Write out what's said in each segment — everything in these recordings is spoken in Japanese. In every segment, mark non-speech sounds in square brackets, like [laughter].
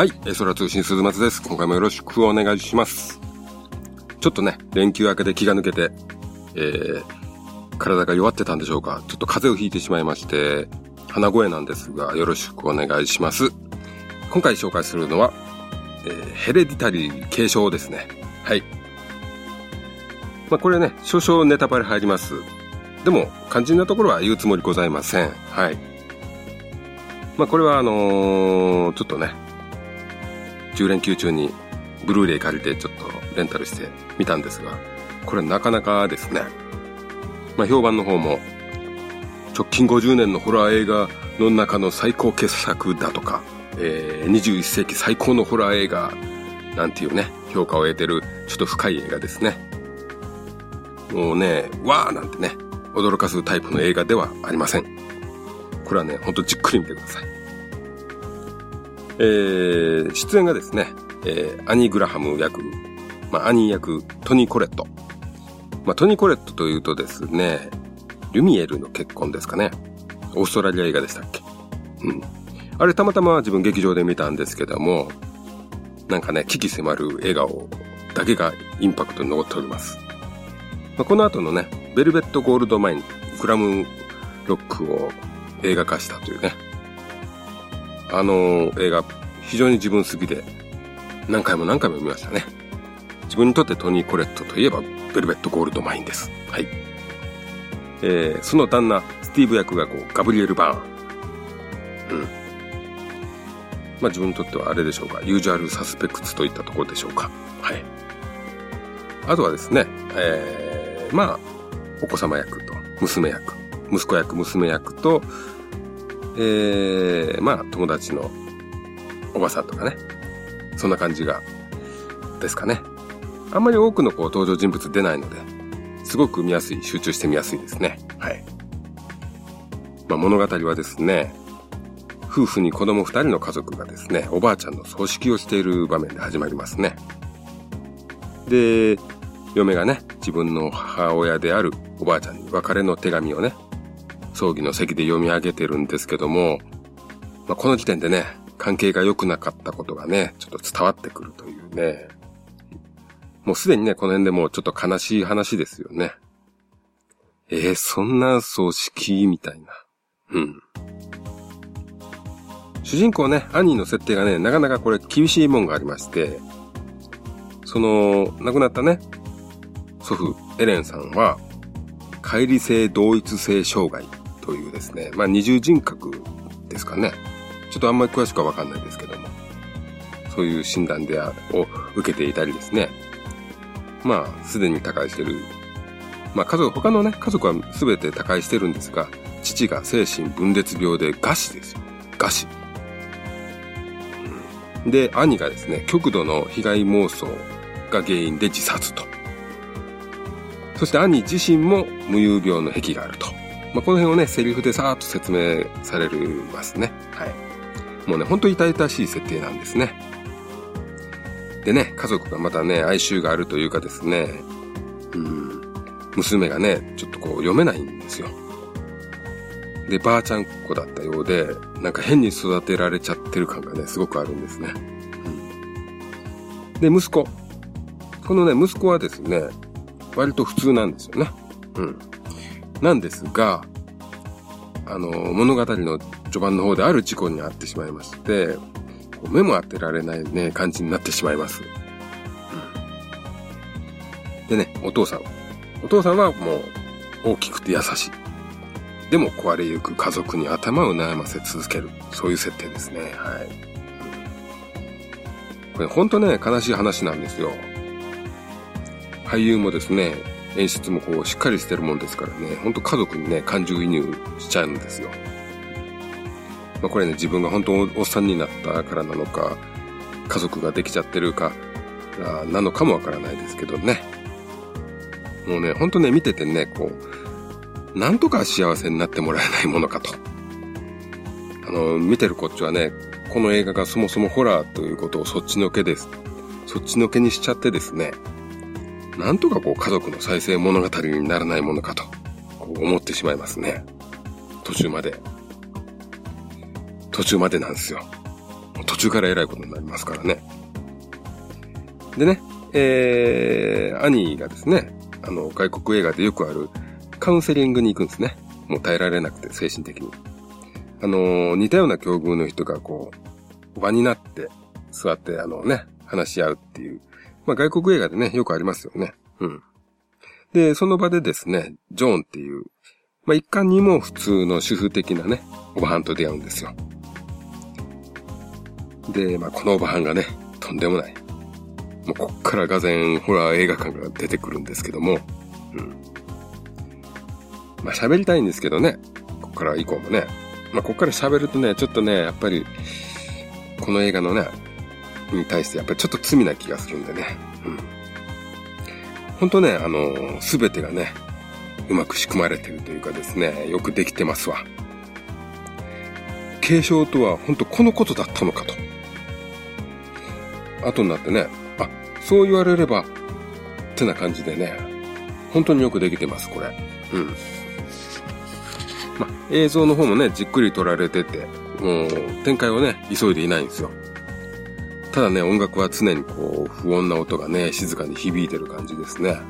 はい、え空通信鈴松です。今回もよろしくお願いします。ちょっとね、連休明けで気が抜けて、えー、体が弱ってたんでしょうか。ちょっと風邪をひいてしまいまして、鼻声なんですが、よろしくお願いします。今回紹介するのは、えー、ヘレディタリー継承ですね。はい。まあ、これね、少々ネタバレ入ります。でも、肝心なところは言うつもりございません。はい。まあ、これはあのー、ちょっとね、10連休中にブルーレイ借りてちょっとレンタルしてみたんですが、これなかなかですね、まあ、評判の方も、直近50年のホラー映画の中の最高傑作だとか、えー、21世紀最高のホラー映画なんていうね、評価を得てるちょっと深い映画ですね。もうね、わーなんてね、驚かすタイプの映画ではありません。これはね、ほんとじっくり見てください。えー、出演がですね、えー、アニー・グラハム役、まあ、アニー役、トニー・コレット。まあ、トニー・コレットというとですね、ルミエルの結婚ですかね。オーストラリア映画でしたっけうん。あれたまたま自分劇場で見たんですけども、なんかね、危機迫る笑顔だけがインパクトに残っております。まあ、この後のね、ベルベット・ゴールド・マイン、グラム・ロックを映画化したというね。あの映画、非常に自分好きで、何回も何回も見ましたね。自分にとってトニー・コレットといえば、ベルベット・ゴールド・マインです。はい。えー、その旦那、スティーブ役がこう、ガブリエル・バーン。うん。まあ自分にとってはあれでしょうか。ユージュアル・サスペクツといったところでしょうか。はい。あとはですね、えー、まあ、お子様役と、娘役、息子役、娘役と、えー、まあ、友達のおばさんとかね。そんな感じが、ですかね。あんまり多くのこう登場人物出ないので、すごく見やすい、集中して見やすいですね。はい。まあ、物語はですね、夫婦に子供二人の家族がですね、おばあちゃんの葬式をしている場面で始まりますね。で、嫁がね、自分の母親であるおばあちゃんに別れの手紙をね、葬儀の席で読み上げてるんですけども、まあ、この時点でね、関係が良くなかったことがね、ちょっと伝わってくるというね、もうすでにね、この辺でもうちょっと悲しい話ですよね。えー、そんな葬式みたいな。うん。主人公ね、アニーの設定がね、なかなかこれ厳しいもんがありまして、その、亡くなったね、祖父、エレンさんは、乖離性同一性障害というですね、まあ二重人格ですかね。ちょっとあんまり詳しくはわかんないですけども、そういう診断であを受けていたりですね。まあ、すでに他界してる。まあ家族、他のね、家族は全て他界してるんですが、父が精神分裂病で餓死ですよ。餓死。で、兄がですね、極度の被害妄想が原因で自殺と。そして兄自身も無遊病の癖があると。まあ、この辺をね、セリフでさーっと説明されますね。はい。もうね、ほんと痛々しい設定なんですね。でね、家族がまたね、哀愁があるというかですね、うん、娘がね、ちょっとこう読めないんですよ。で、ばあちゃん子だったようで、なんか変に育てられちゃってる感がね、すごくあるんですね。うん、で、息子。このね、息子はですね、割と普通なんですよね。うん。なんですが、あの、物語の序盤の方である事故に遭ってしまいまして、目も当てられないね、感じになってしまいます。うん、でね、お父さん。お父さんはもう大きくて優しい。でも壊れゆく家族に頭を悩ませ続ける。そういう設定ですね。はい。これほんとね、悲しい話なんですよ。俳優もですね、演出もこうしっかりしてるもんですからね、ほんと家族にね、感情移入しちゃうんですよ。まあこれね、自分が本当おっさんになったからなのか、家族ができちゃってるか、なのかもわからないですけどね。もうね、ほんとね、見ててね、こう、なんとか幸せになってもらえないものかと。あの、見てるこっちはね、この映画がそもそもホラーということをそっちのけです。そっちのけにしちゃってですね、なんとかこう家族の再生物語にならないものかと、こう思ってしまいますね。途中まで。途中までなんですよ。途中から偉いことになりますからね。でね、えー、兄がですね、あの、外国映画でよくあるカウンセリングに行くんですね。もう耐えられなくて、精神的に。あの、似たような境遇の人がこう、場になって座って、あのね、話し合うっていう。まあ外国映画でね、よくありますよね。うん。で、その場でですね、ジョーンっていう、まあ一貫にも普通の主婦的なね、おばはんと出会うんですよ。で、まあこのおばはんがね、とんでもない。もうこっからがぜんホラー映画館が出てくるんですけども、うん。まあ喋りたいんですけどね、こっから以降もね。まあこっから喋るとね、ちょっとね、やっぱり、この映画のね、に対してやっぱりちょっと罪な気がするんでね。うん。本当ね、あの、すべてがね、うまく仕組まれてるというかですね、よくできてますわ。継承とは本当このことだったのかと。後になってね、あ、そう言われれば、ってな感じでね、本当によくできてます、これ。うん。ま、映像の方もね、じっくり撮られてて、もう、展開をね、急いでいないんですよ。ただね、音楽は常にこう、不穏な音がね、静かに響いてる感じですね。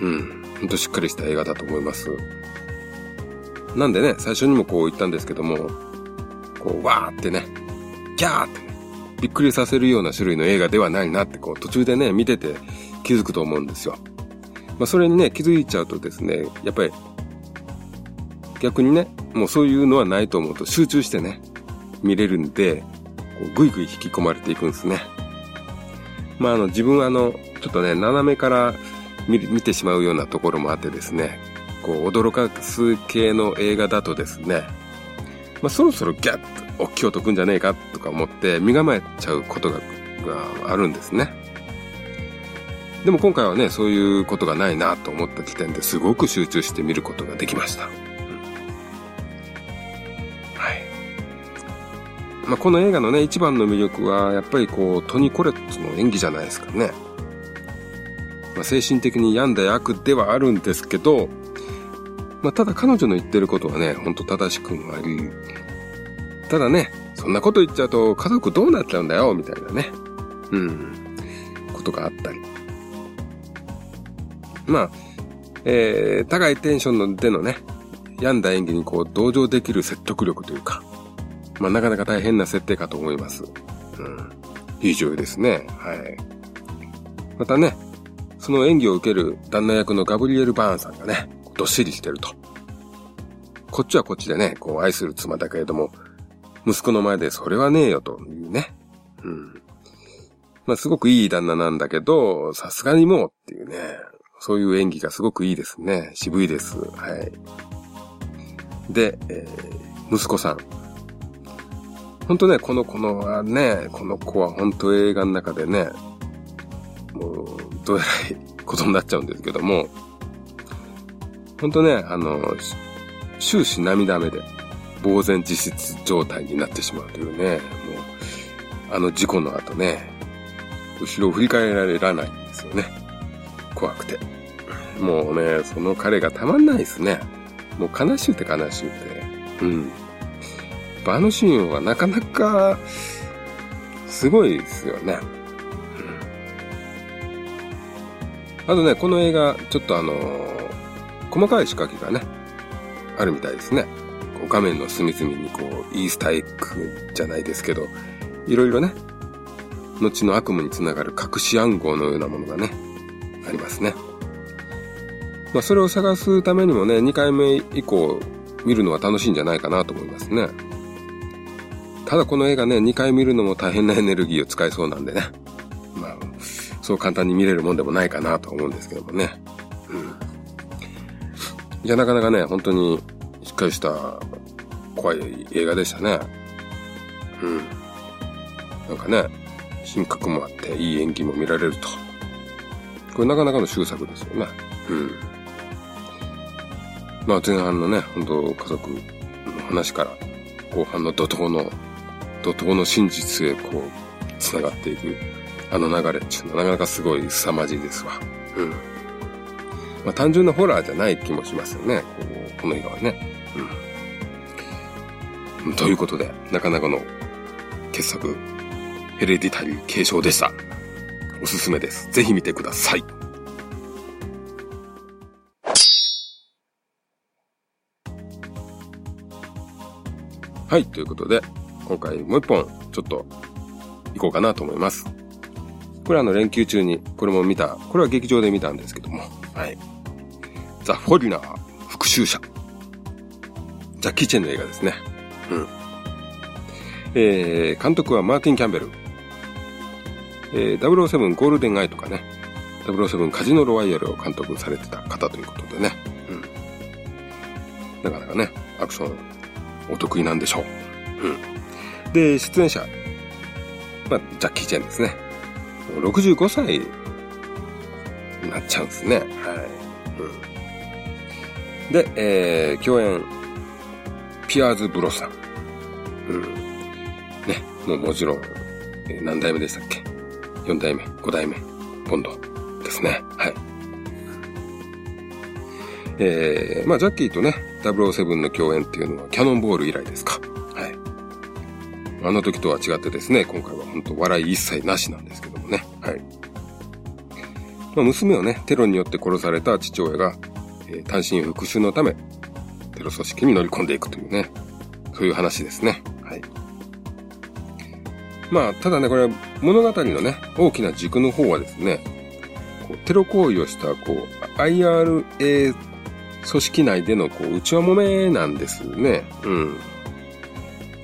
うん。ほんとしっかりした映画だと思います。なんでね、最初にもこう言ったんですけども、こう、わーってね、ギャーってね、びっくりさせるような種類の映画ではないなってこう、途中でね、見てて気づくと思うんですよ。まあ、それにね、気づいちゃうとですね、やっぱり、逆にね、もうそういうのはないと思うと集中してね、見れるんで、こうぐいぐい引き込まれていくんですね。まあ、あの、自分はあの、ちょっとね、斜めから見見てしまうようなところもあってですね、こう、驚かす系の映画だとですね、まあ、そろそろギャッと大きい音くんじゃねえかとか思って身構えちゃうことががあるんですね。でも今回はね、そういうことがないなと思った時点ですごく集中して見ることができました。まあ、この映画のね、一番の魅力は、やっぱりこう、トニ・コレットの演技じゃないですかね。まあ、精神的に病んだ役ではあるんですけど、まあ、ただ彼女の言ってることはね、ほんと正しくもあり、ただね、そんなこと言っちゃうと家族どうなっちゃうんだよ、みたいなね。うん。ことがあったり。まあ、えー、高いテンションのでのね、病んだ演技にこう同情できる説得力というか、まあ、なかなか大変な設定かと思います。うん。いい女優ですね。はい。またね、その演技を受ける旦那役のガブリエル・バーンさんがね、どっしりしてると。こっちはこっちでね、こう愛する妻だけれども、息子の前でそれはねえよというね。うん。まあすごくいい旦那なんだけど、さすがにもうっていうね、そういう演技がすごくいいですね。渋いです。はい。で、えー、息子さん。ほんとね、この子のはね、この子は本当映画の中でね、もう、どうやらことになっちゃうんですけども、ほんとね、あの、終始涙目で、呆然自失状態になってしまうというね、もう、あの事故の後ね、後ろを振り返られらないんですよね。怖くて。もうね、その彼がたまんないですね。もう悲しゅうて悲しゅうて。うん。あのシーンはなかなか、すごいですよね。あとね、この映画、ちょっとあのー、細かい仕掛けがね、あるみたいですね。こう画面の隅々にこう、イースターエッグじゃないですけど、いろいろね、後の悪夢につながる隠し暗号のようなものがね、ありますね。まあ、それを探すためにもね、2回目以降見るのは楽しいんじゃないかなと思いますね。ただこの映画ね、2回見るのも大変なエネルギーを使いそうなんでね。まあ、そう簡単に見れるもんでもないかなと思うんですけどもね。うん。いや、なかなかね、本当にしっかりした怖い映画でしたね。うん。なんかね、品格もあっていい演技も見られると。これなかなかの終作ですよね。うん。まあ前半のね、本当家族の話から後半の怒涛の怒涛の真実へこう、繋がっていく、あの流れっていうのはなかなかすごい凄まじいですわ。うん。まあ単純なホラーじゃない気もしますよね。この映画はね。うん。ということで、なかなかの傑傑作、ヘレディタリー継承でした。おすすめです。ぜひ見てください。はい、ということで、今回もう一本、ちょっと、行こうかなと思います。これあの連休中に、これも見た、これは劇場で見たんですけども、はい。ザ・フォリナー復讐者。ジャッキー・チェンの映画ですね。うん。えー、監督はマーティン・キャンベル。えー、007ゴールデンアイとかね、007カジノロワイヤルを監督されてた方ということでね。うん。なかなかね、アクションお得意なんでしょう。うん。で、出演者。まあ、ジャッキー・チェンですね。65歳になっちゃうんですね。はい。うん。で、えー、共演、ピアーズ・ブロスさん。うん。ね、もうもちろん、えー、何代目でしたっけ ?4 代目、5代目、ボンドですね。はい。えー、まあ、ジャッキーとね、007の共演っていうのはキャノンボール以来ですか。あの時とは違ってですね、今回は本当笑い一切なしなんですけどもね。はい。まあ、娘をね、テロによって殺された父親が、えー、単身復讐のため、テロ組織に乗り込んでいくというね、そういう話ですね。はい。まあ、ただね、これ物語のね、大きな軸の方はですね、こうテロ行為をした、こう、IRA 組織内でのこう内輪もめなんですね。うん。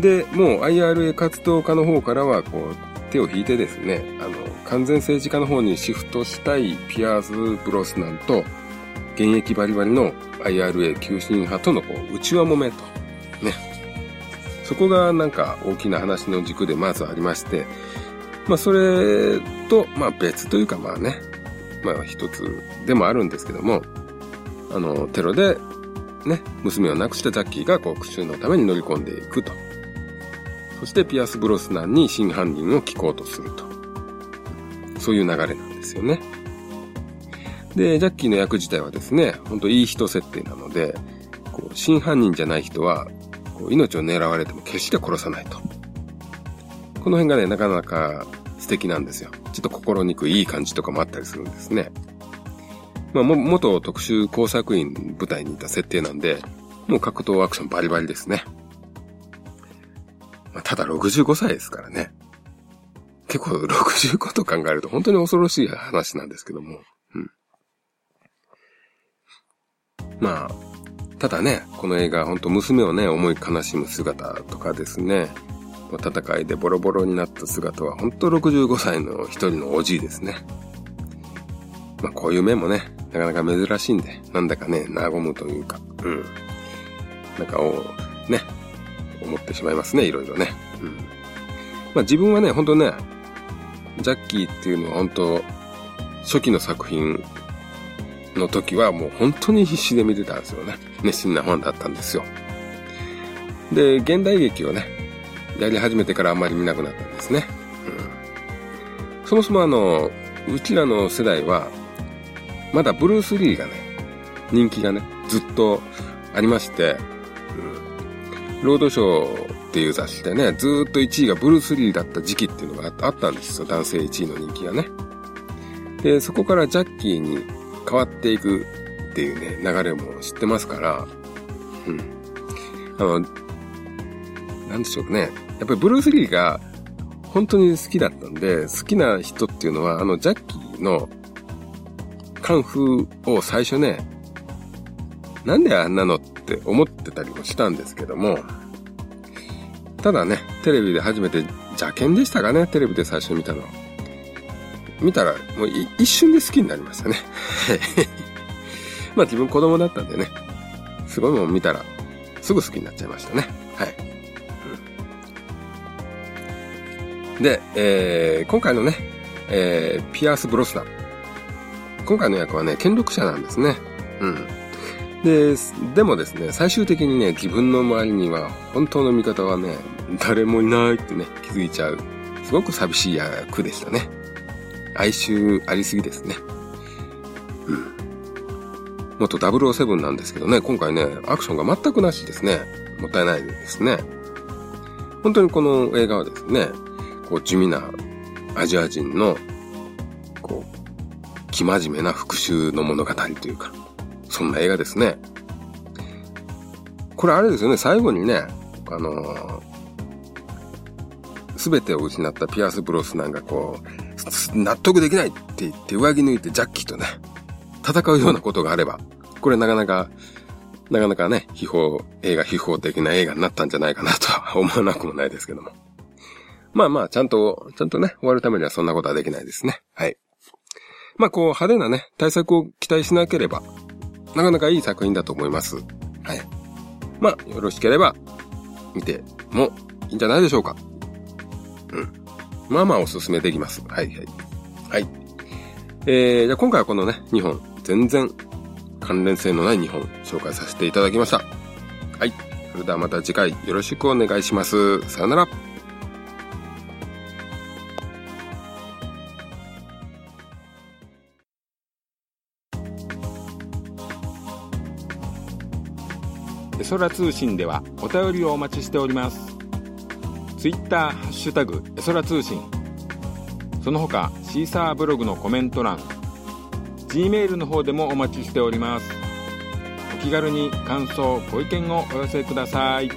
で、もう IRA 活動家の方からはこう手を引いてですね、あの、完全政治家の方にシフトしたいピアーズ・ブロスナンと、現役バリバリの IRA 急進派とのこう内輪もめと。ね。そこがなんか大きな話の軸でまずありまして、まあそれと、まあ別というかまあね、まあ一つでもあるんですけども、あの、テロで、ね、娘を亡くしたジャッキーが、こう、復讐のために乗り込んでいくと。そして、ピアス・ブロスナンに真犯人を聞こうとすると。そういう流れなんですよね。で、ジャッキーの役自体はですね、ほんといい人設定なので、こう、真犯人じゃない人は、こう命を狙われても決して殺さないと。この辺がね、なかなか素敵なんですよ。ちょっと心にくいいい感じとかもあったりするんですね。まあ、も、元特殊工作員部隊にいた設定なんで、もう格闘アクションバリバリですね。まあ、ただ65歳ですからね。結構65と考えると本当に恐ろしい話なんですけども。うん。まあ、ただね、この映画本当娘をね、思い悲しむ姿とかですね、戦いでボロボロになった姿は本当65歳の一人のおじいですね。まあこういう面もね、なかなか珍しいんで、なんだかね、和むというか、うん。なんかを、ね、思ってしまいますね、いろいろね。うん。まあ自分はね、ほんとね、ジャッキーっていうのは本当初期の作品の時はもう本当に必死で見てたんですよね。熱心なファンだったんですよ。で、現代劇をね、やり始めてからあんまり見なくなったんですね。うん。そもそもあの、うちらの世代は、まだブルース・リーがね、人気がね、ずっとありまして、ロードショーっていう雑誌でね、ずっと1位がブルース・リーだった時期っていうのがあったんですよ、男性1位の人気がね。で、そこからジャッキーに変わっていくっていうね、流れも知ってますから、うん。あの、なんでしょうね。やっぱりブルース・リーが本当に好きだったんで、好きな人っていうのは、あの、ジャッキーのカンフーを最初ね、なんであんなのってって思ってたりもしたんですけども、ただね、テレビで初めて、邪剣でしたかね、テレビで最初見たの。見たら、もう一瞬で好きになりましたね。[laughs] まあ自分子供だったんでね、すごいもん見たら、すぐ好きになっちゃいましたね。はい。うん、で、えー、今回のね、えー、ピアース・ブロスナン。今回の役はね、権力者なんですね。うん。で、でもですね、最終的にね、自分の周りには本当の味方はね、誰もいないってね、気づいちゃう。すごく寂しい役でしたね。哀愁ありすぎですね。うん。元007なんですけどね、今回ね、アクションが全くなしですね。もったいないですね。本当にこの映画はですね、こう地味なアジア人の、こう、生真面目な復讐の物語というか、そんな映画ですね。これあれですよね、最後にね、あのす、べてを失ったピアス・ブロスなんかこう、納得できないって言って上着抜いてジャッキーとね、戦うようなことがあれば、これなかなか、なかなかね、秘宝、映画秘宝的な映画になったんじゃないかなとは [laughs] 思わなくもないですけども。まあまあ、ちゃんと、ちゃんとね、終わるためにはそんなことはできないですね。はい。まあこう、派手なね、対策を期待しなければ、なかなかいい作品だと思います。はい。まあ、よろしければ、見てもいいんじゃないでしょうか。うん。まあまあおすすめできます。はいはい。はい。えー、じゃあ今回はこのね、2本、全然関連性のない2本紹介させていただきました。はい。それではまた次回よろしくお願いします。さよなら。エソラ通信ではお便りをお待ちしております。ツイッターハッシュタグエソラ通信。その他シーサーブログのコメント欄 G メールの方でもお待ちしております。お気軽に感想ご意見をお寄せください。